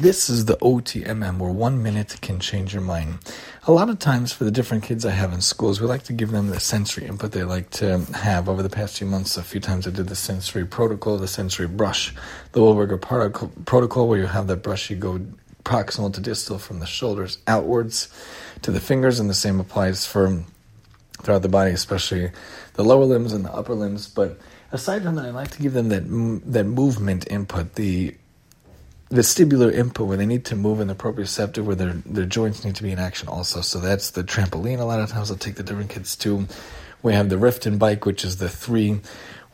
This is the OTMM, where one minute can change your mind. A lot of times, for the different kids I have in schools, we like to give them the sensory input they like to have. Over the past few months, a few times I did the sensory protocol, the sensory brush, the Wilbarger protocol, where you have that brush, you go proximal to distal from the shoulders outwards to the fingers, and the same applies for throughout the body, especially the lower limbs and the upper limbs. But aside from that, I like to give them that that movement input, the vestibular input where they need to move in the proprioceptive where their their joints need to be in action also. So that's the trampoline. A lot of times I'll take the different kids to. We have the Rifton bike, which is the three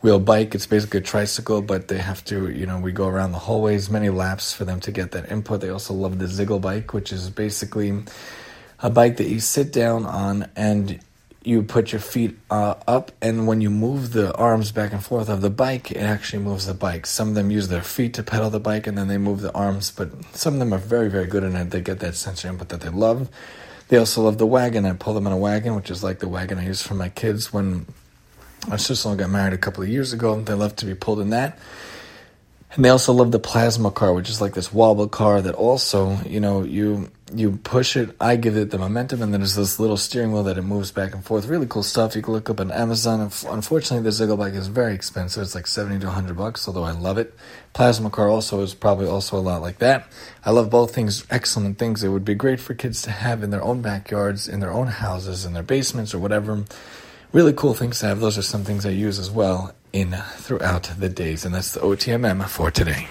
wheel bike. It's basically a tricycle, but they have to, you know, we go around the hallways, many laps for them to get that input. They also love the Ziggle bike, which is basically a bike that you sit down on and you put your feet uh, up, and when you move the arms back and forth of the bike, it actually moves the bike. Some of them use their feet to pedal the bike, and then they move the arms, but some of them are very, very good in it. They get that sensory input that they love. They also love the wagon. I pull them in a wagon, which is like the wagon I use for my kids when my sister got married a couple of years ago. They love to be pulled in that. And they also love the plasma car, which is like this wobble car that also, you know, you you push it, I give it the momentum, and then there's this little steering wheel that it moves back and forth. Really cool stuff. You can look up on Amazon. Unfortunately, the Ziggle bike is very expensive. It's like 70 to 100 bucks, although I love it. Plasma car also is probably also a lot like that. I love both things, excellent things. It would be great for kids to have in their own backyards, in their own houses, in their basements, or whatever. Really cool things to have. Those are some things I use as well in throughout the days, and that's the OTMM for today.